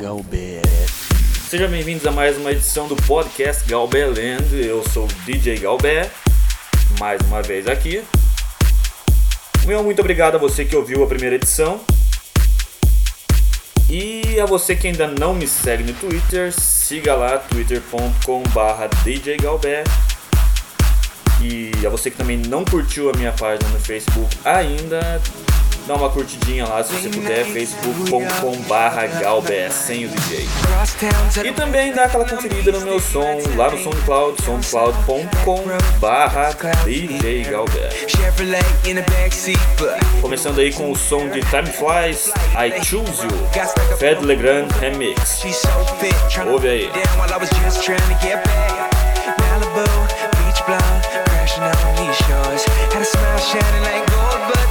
Galber. Sejam bem-vindos a mais uma edição do podcast Galberland. Eu sou o DJ Galber, mais uma vez aqui. Meu muito obrigado a você que ouviu a primeira edição. E a você que ainda não me segue no Twitter, siga lá twitter.com/barra DJ Galber. E a você que também não curtiu a minha página no Facebook ainda, dá uma curtidinha lá se você puder, facebook.com/barra Galber sem o DJ. E também dá aquela conferida no meu som lá no SoundCloud, soundcloud.com/barra DJ Galber. Começando aí com o som de Time Flies, I Choose You, Fed Legrand Remix. Ouve aí. crashing on these shores. Had a smile shining like gold, but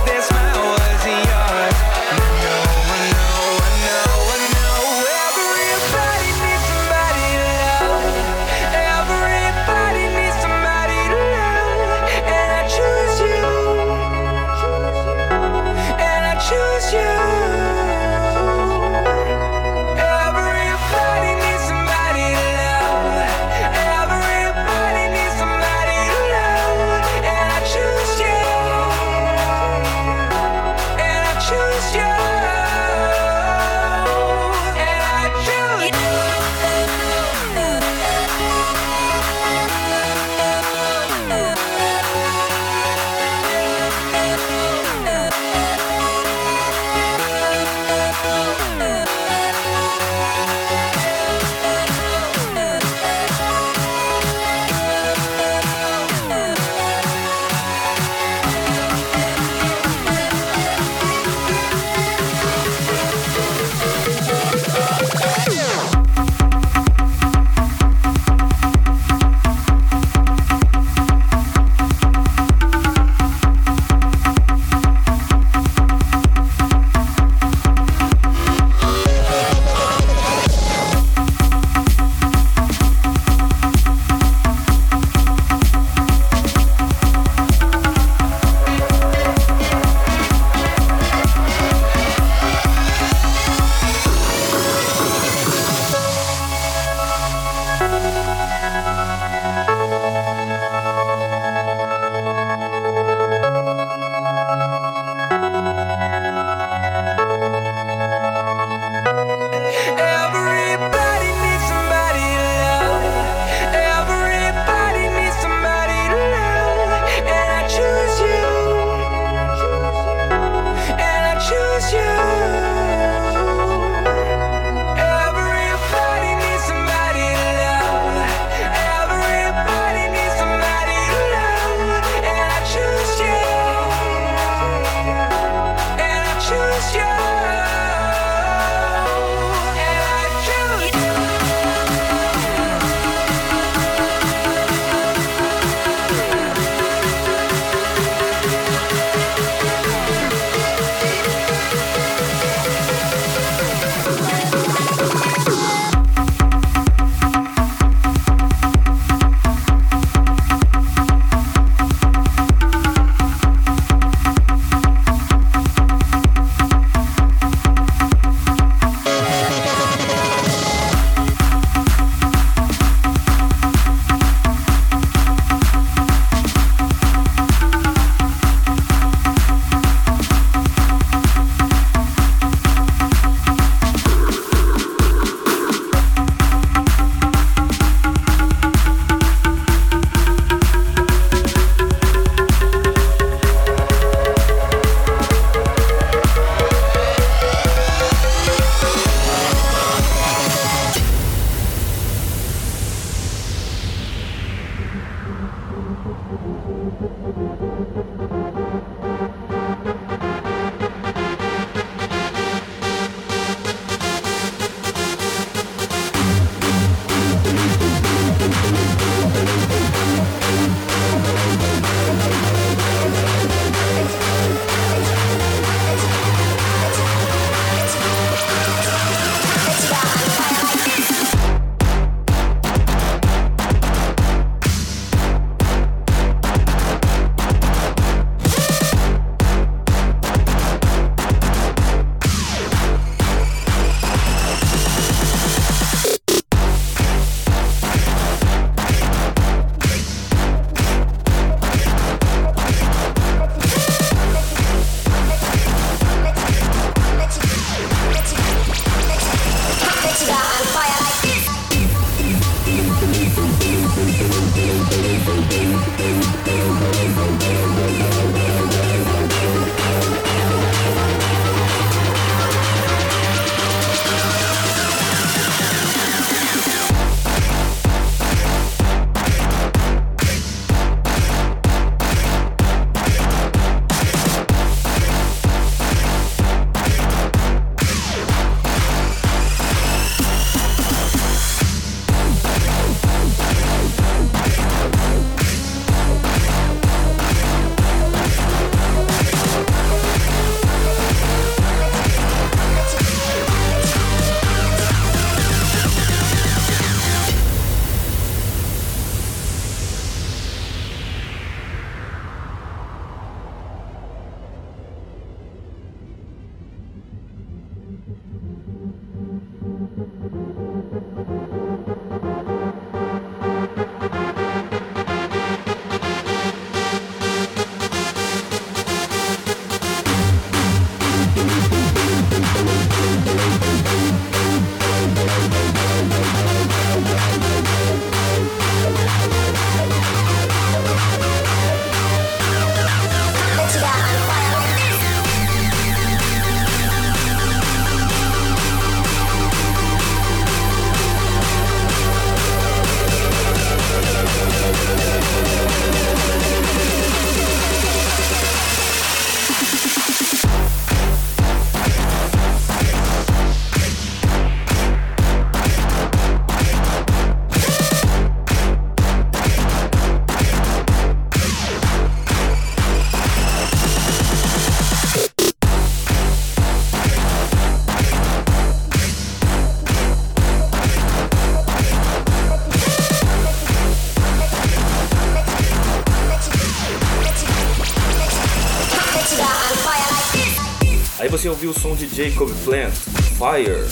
de Jacob Plant, Fire.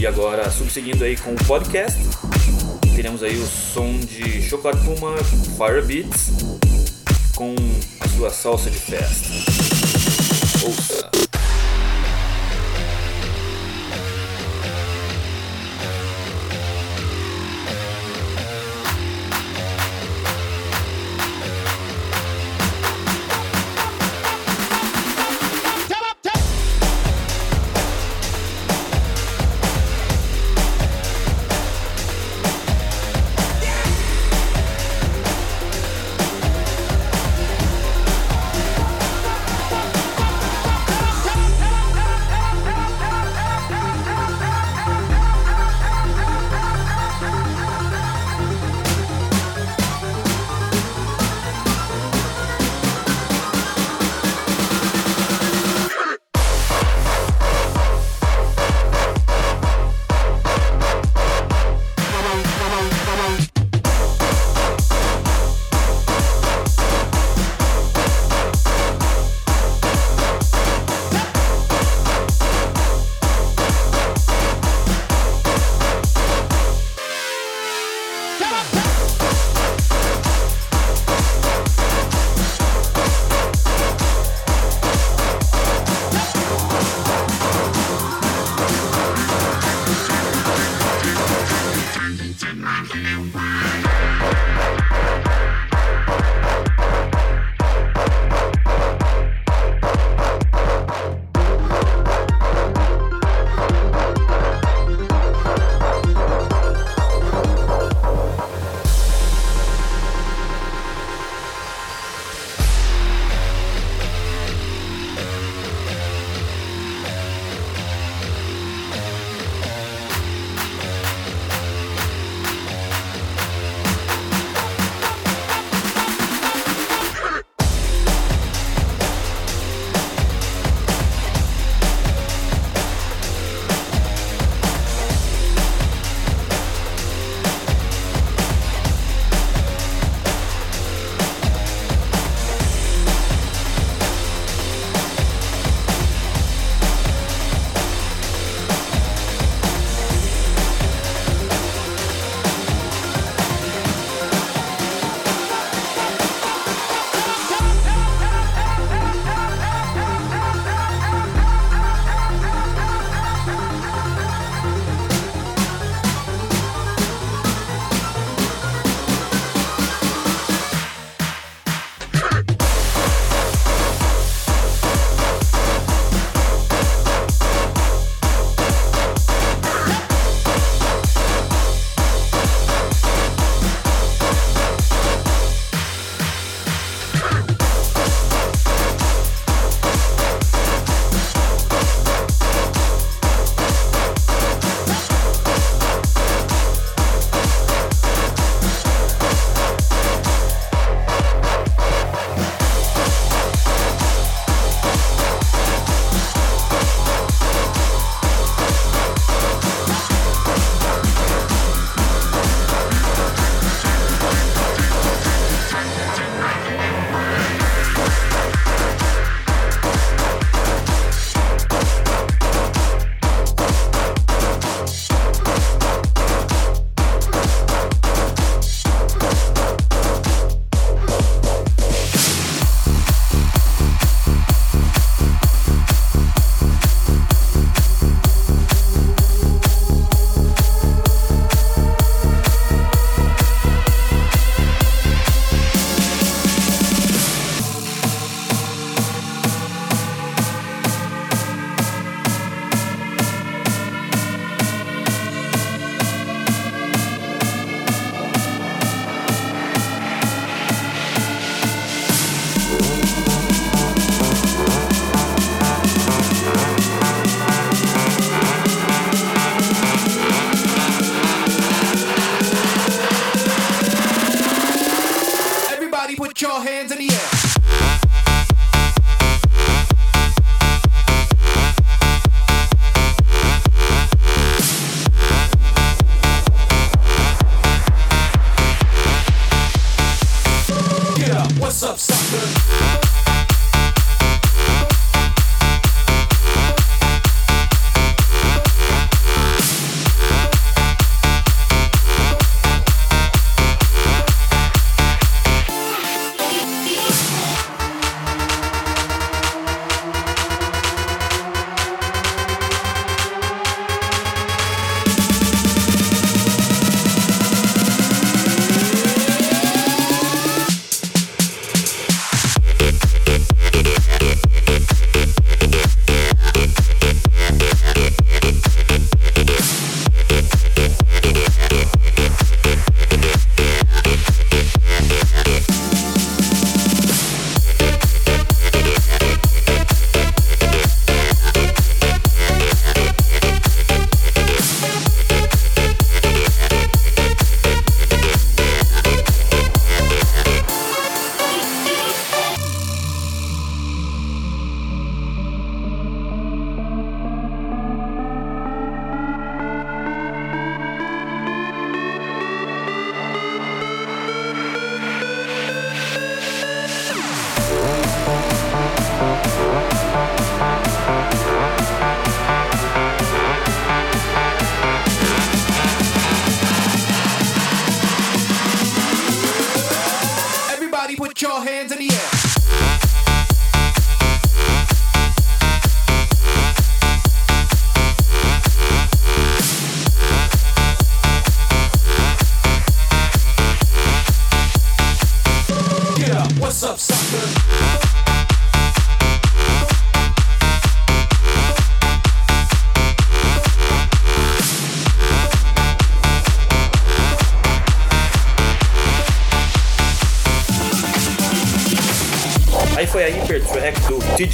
E agora, subseguindo aí com o podcast, teremos aí o som de Chocolate Puma, Fire Beats, com a sua salsa de festa. Ouça!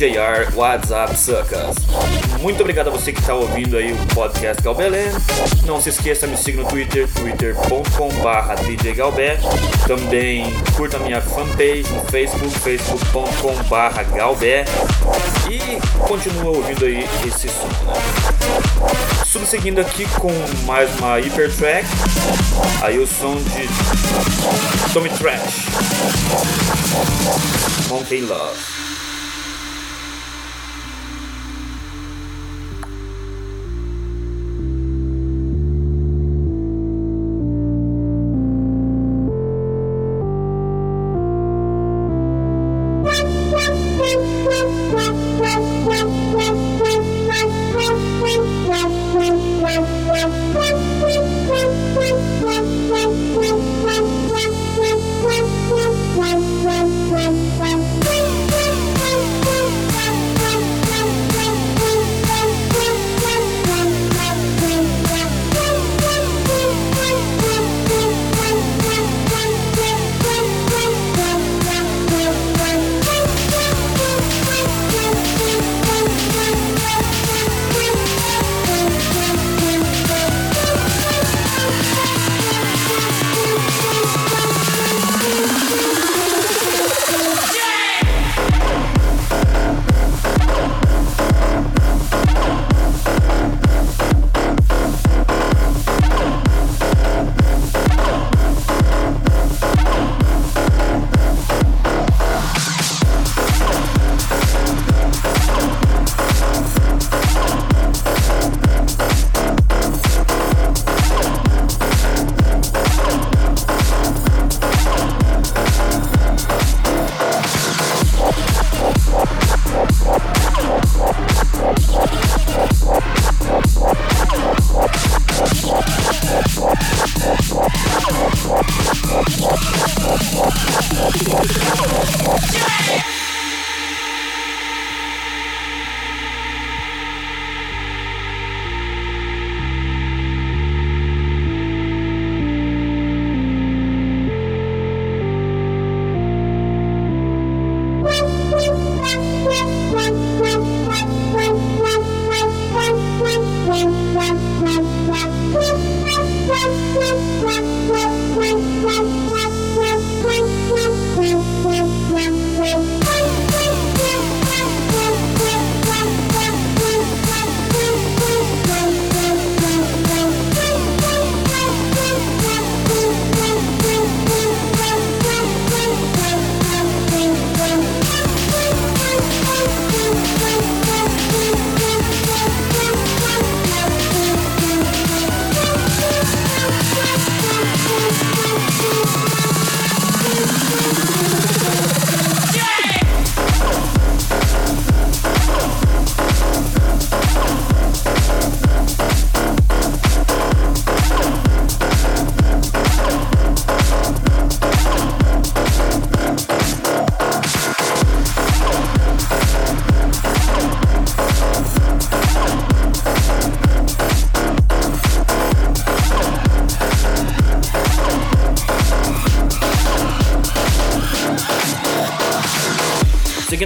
TJR WhatsApp Suckers. Muito obrigado a você que está ouvindo aí o podcast Galbelé. Não se esqueça, me siga no Twitter, twitter.com.br djgalbé. Também curta minha fanpage no Facebook, facebook.com.br. E continua ouvindo aí esse som. Subseguindo aqui com mais uma hyper track, aí o som de Tommy Trash, Monkey Love.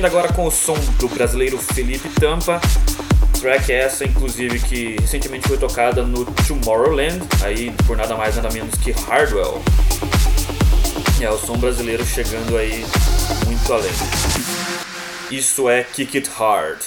Seguindo agora com o som do brasileiro Felipe Tampa, track essa inclusive que recentemente foi tocada no Tomorrowland, aí por nada mais nada menos que Hardwell. É o som brasileiro chegando aí muito além. Isso é Kick It Hard.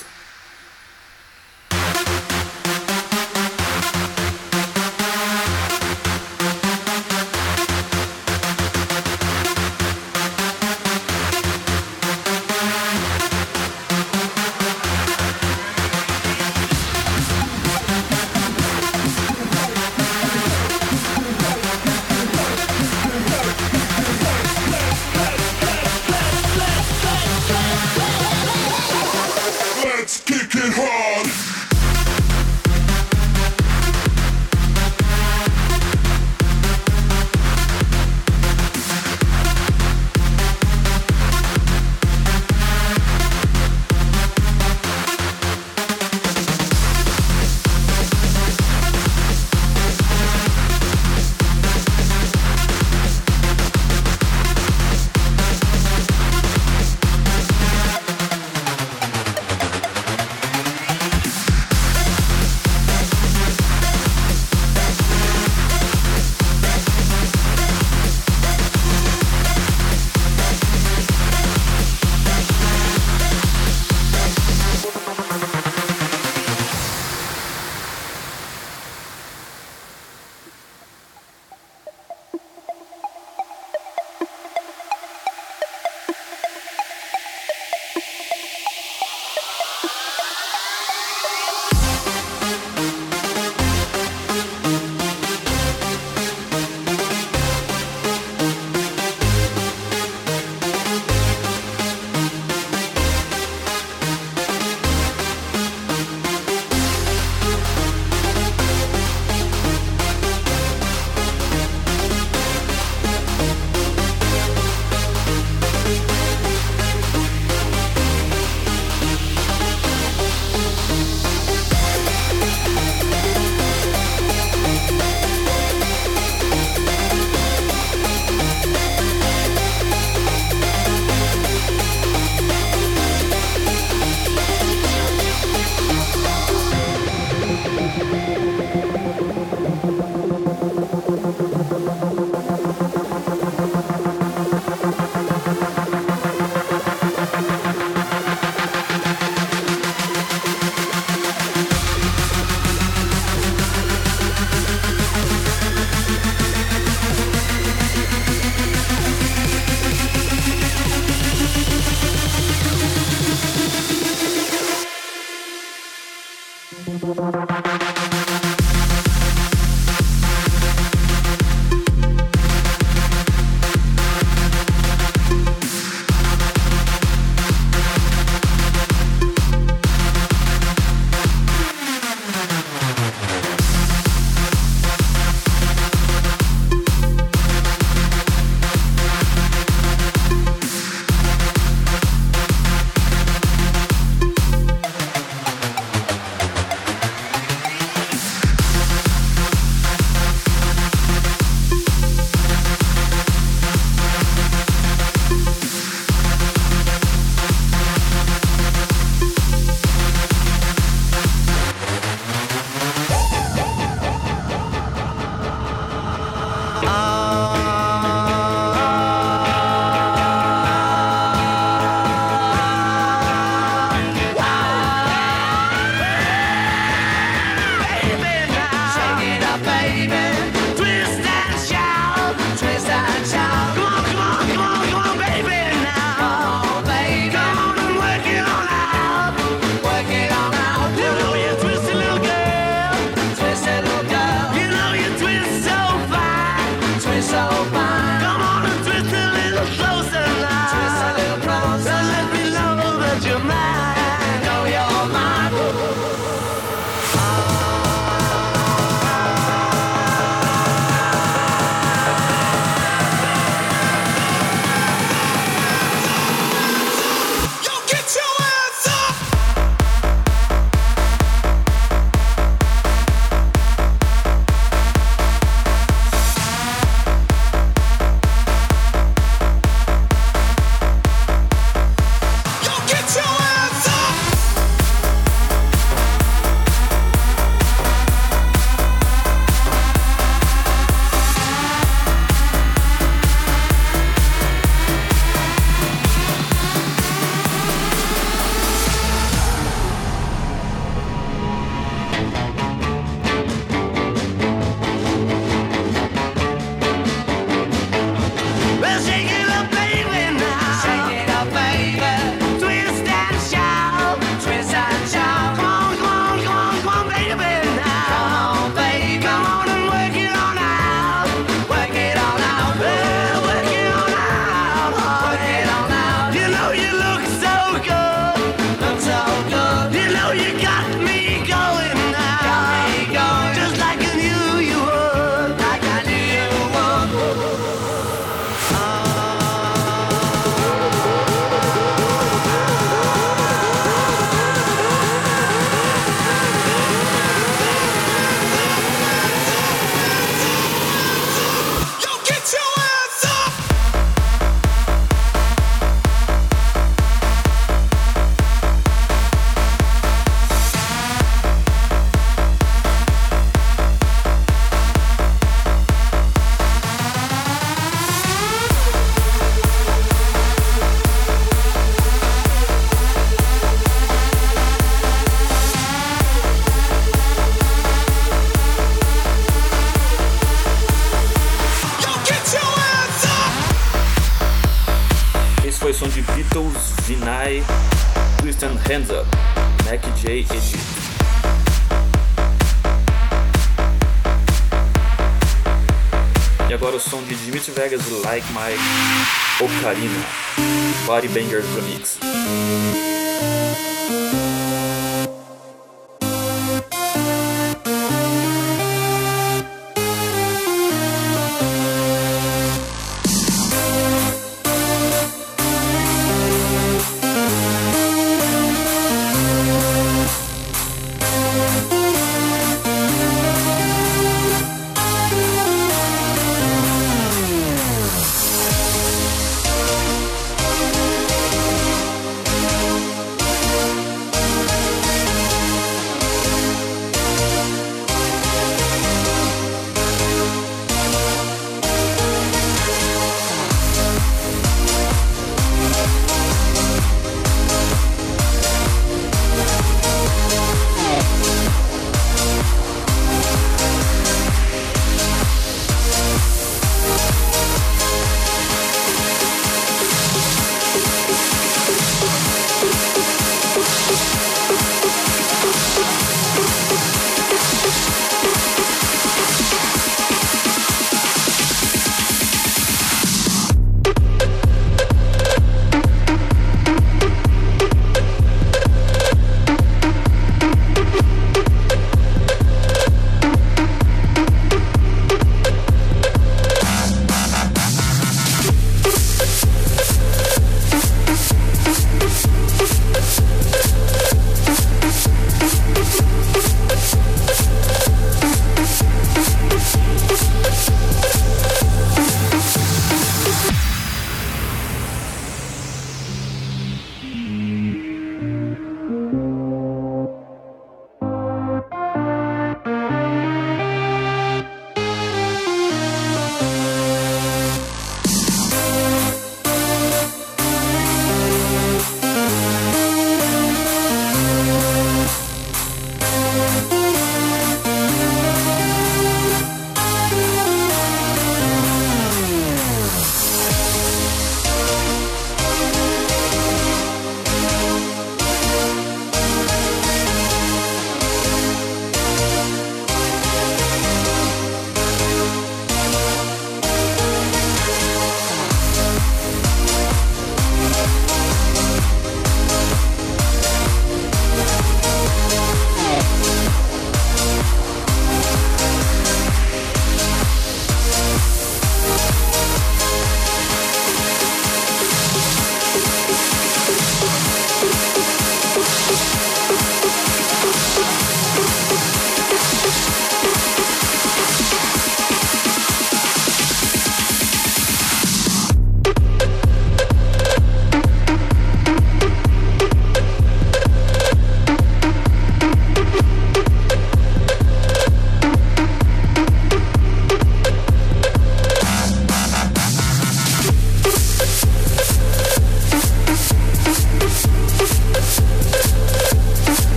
Vegas Like Mike Ocarina, Body Bangers Remix.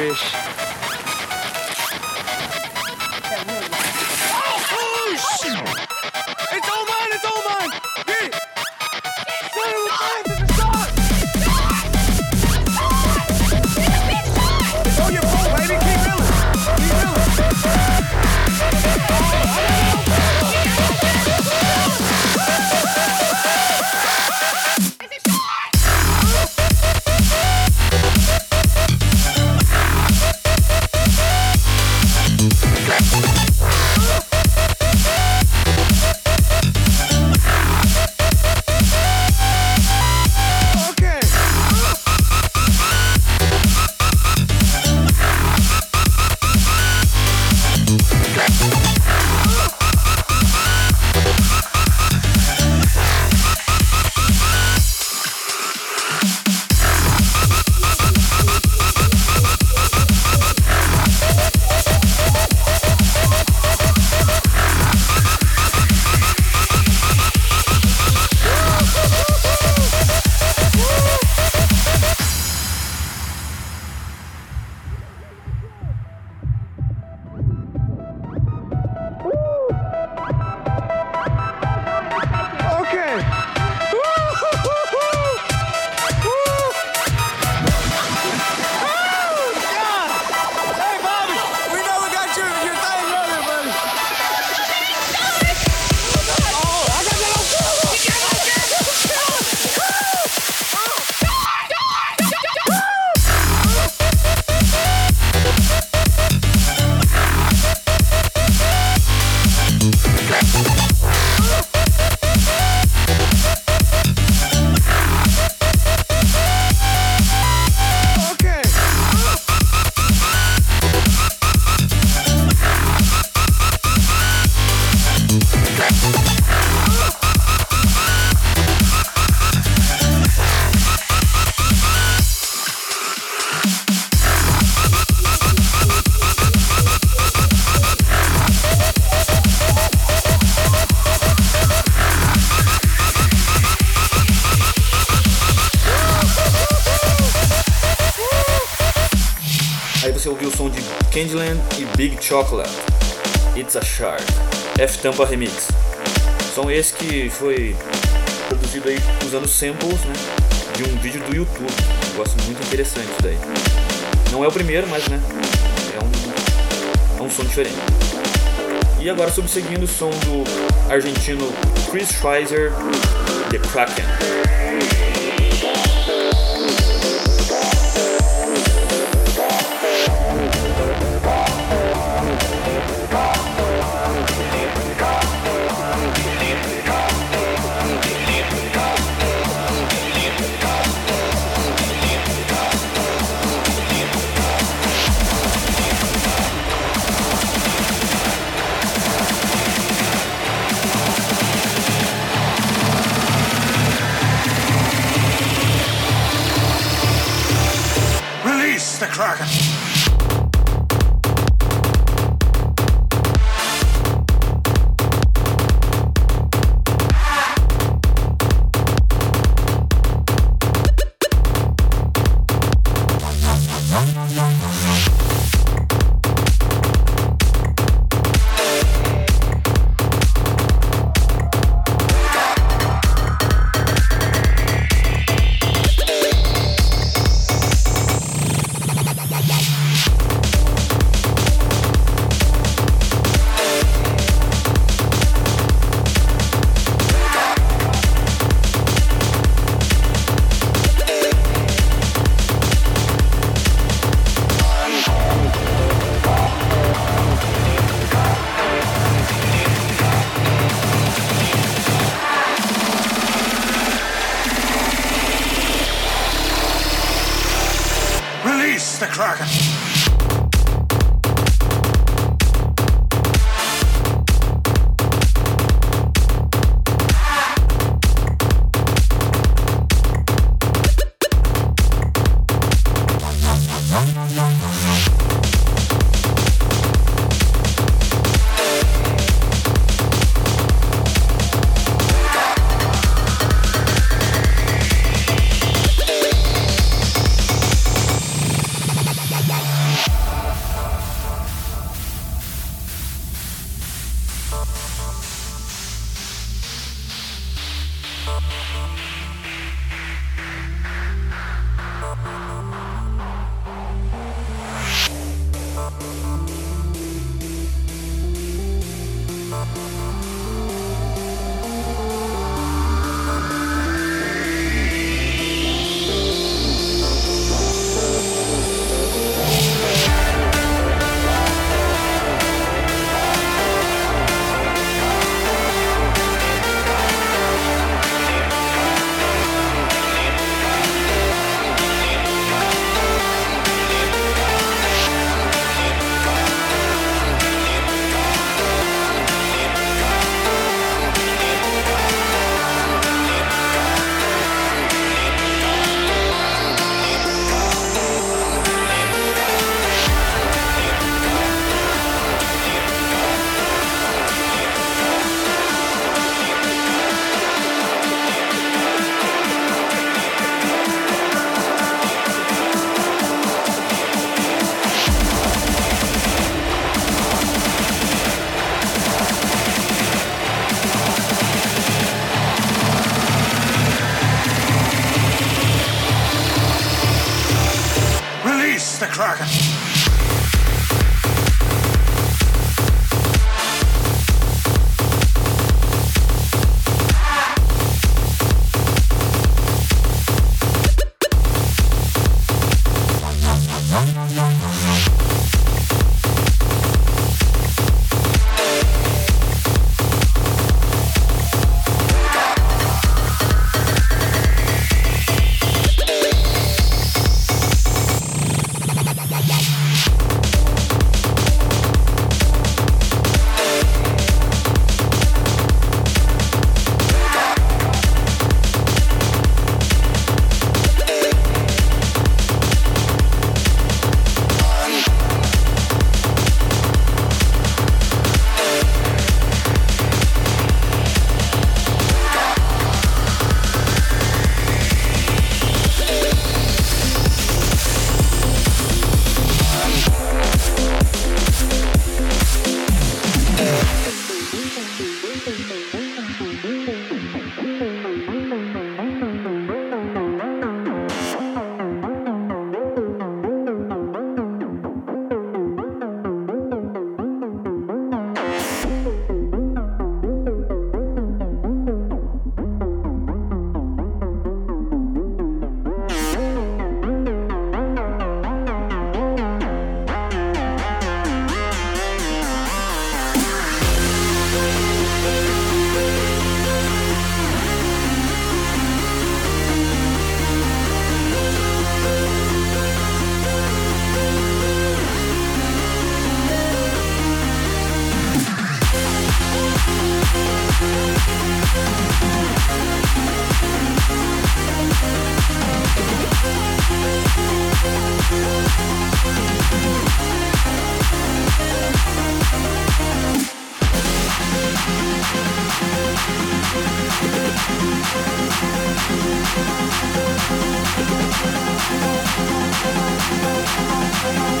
Fish. Candyland e Big Chocolate. It's a Shard. F Tampa Remix. Som esse que foi produzido aí usando samples né, de um vídeo do YouTube. Um negócio muito interessante daí. Não é o primeiro, mas né, é um, é um som diferente. E agora subseguindo o som do argentino Chris Schweizer, The Kraken.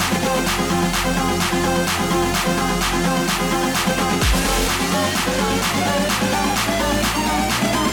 Thank you.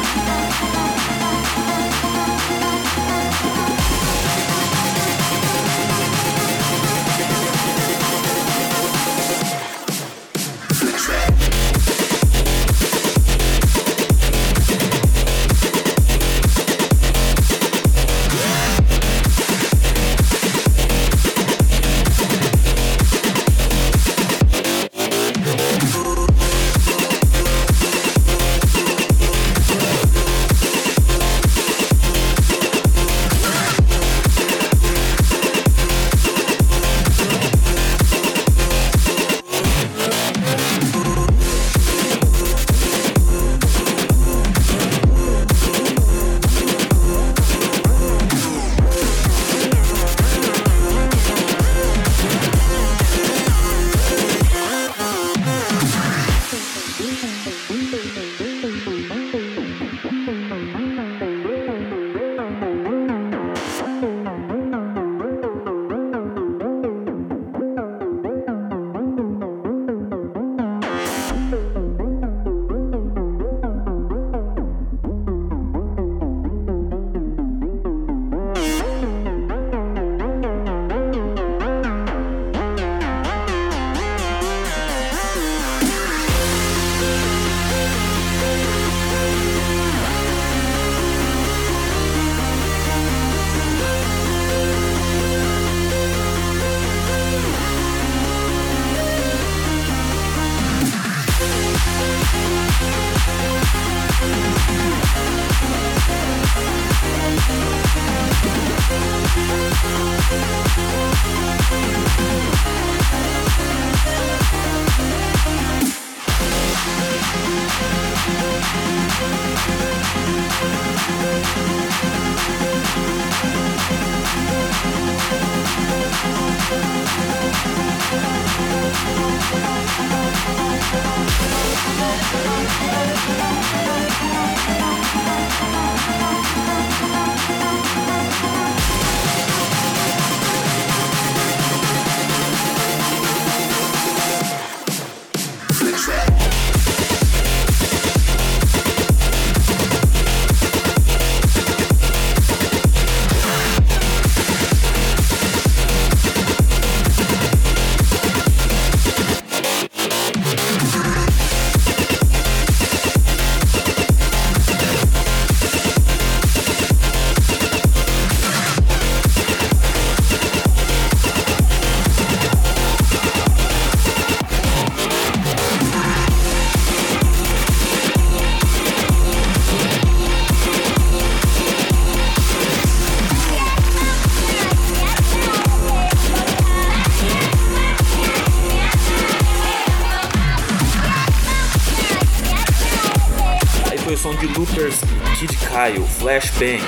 Loopers Kid Kyle, Flashbang.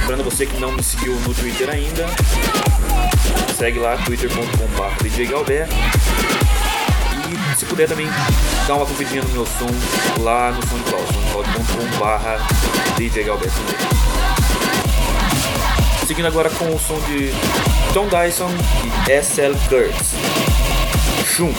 Lembrando você que não me seguiu no Twitter ainda, segue lá twitter.com.br djgalber. E se puder também dar uma conferidinha no meu som lá no SoundCloud, soundcloud.com.br djgalber. Seguindo agora com o som de Tom Dyson e S.L. Kurtz. Shum.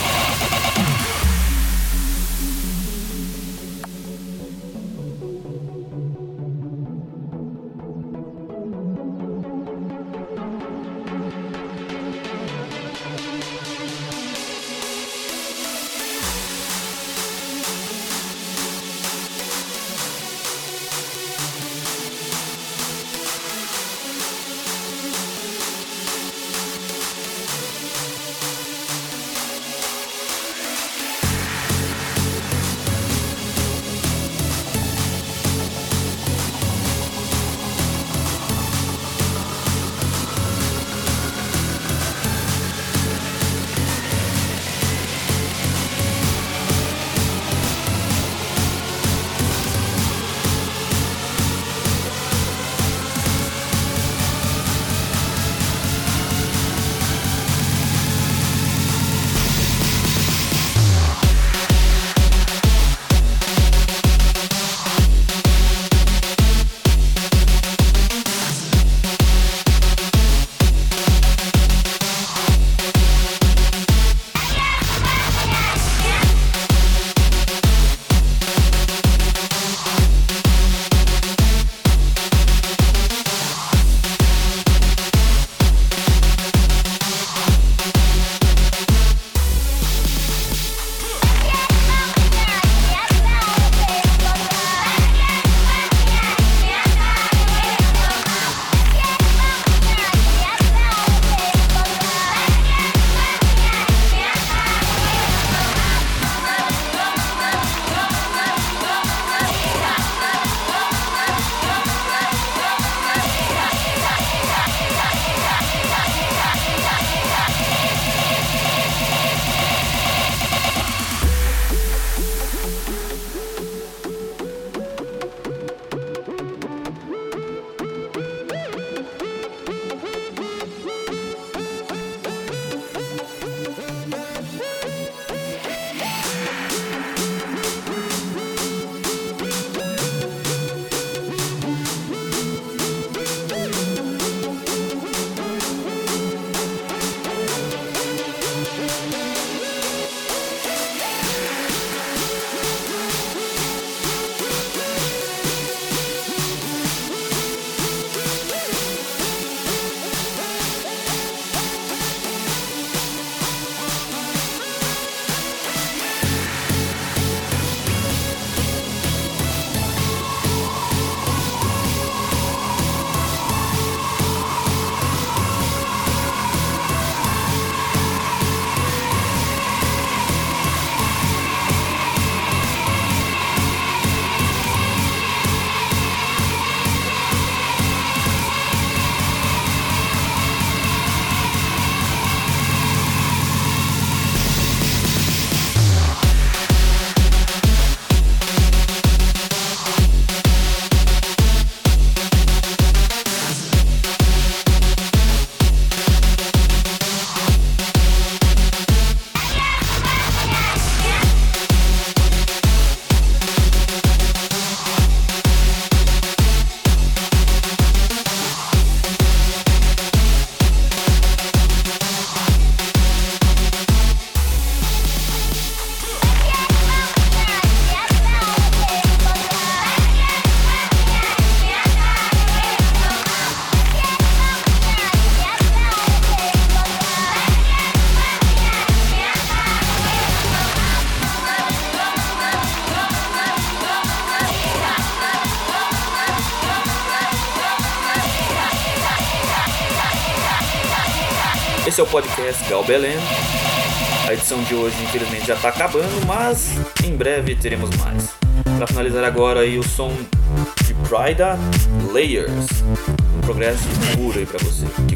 Podcast Galbelen. A edição de hoje, infelizmente, já está acabando, mas em breve teremos mais. Para finalizar agora aí o som de Prida Layers, um progresso puro aí para você que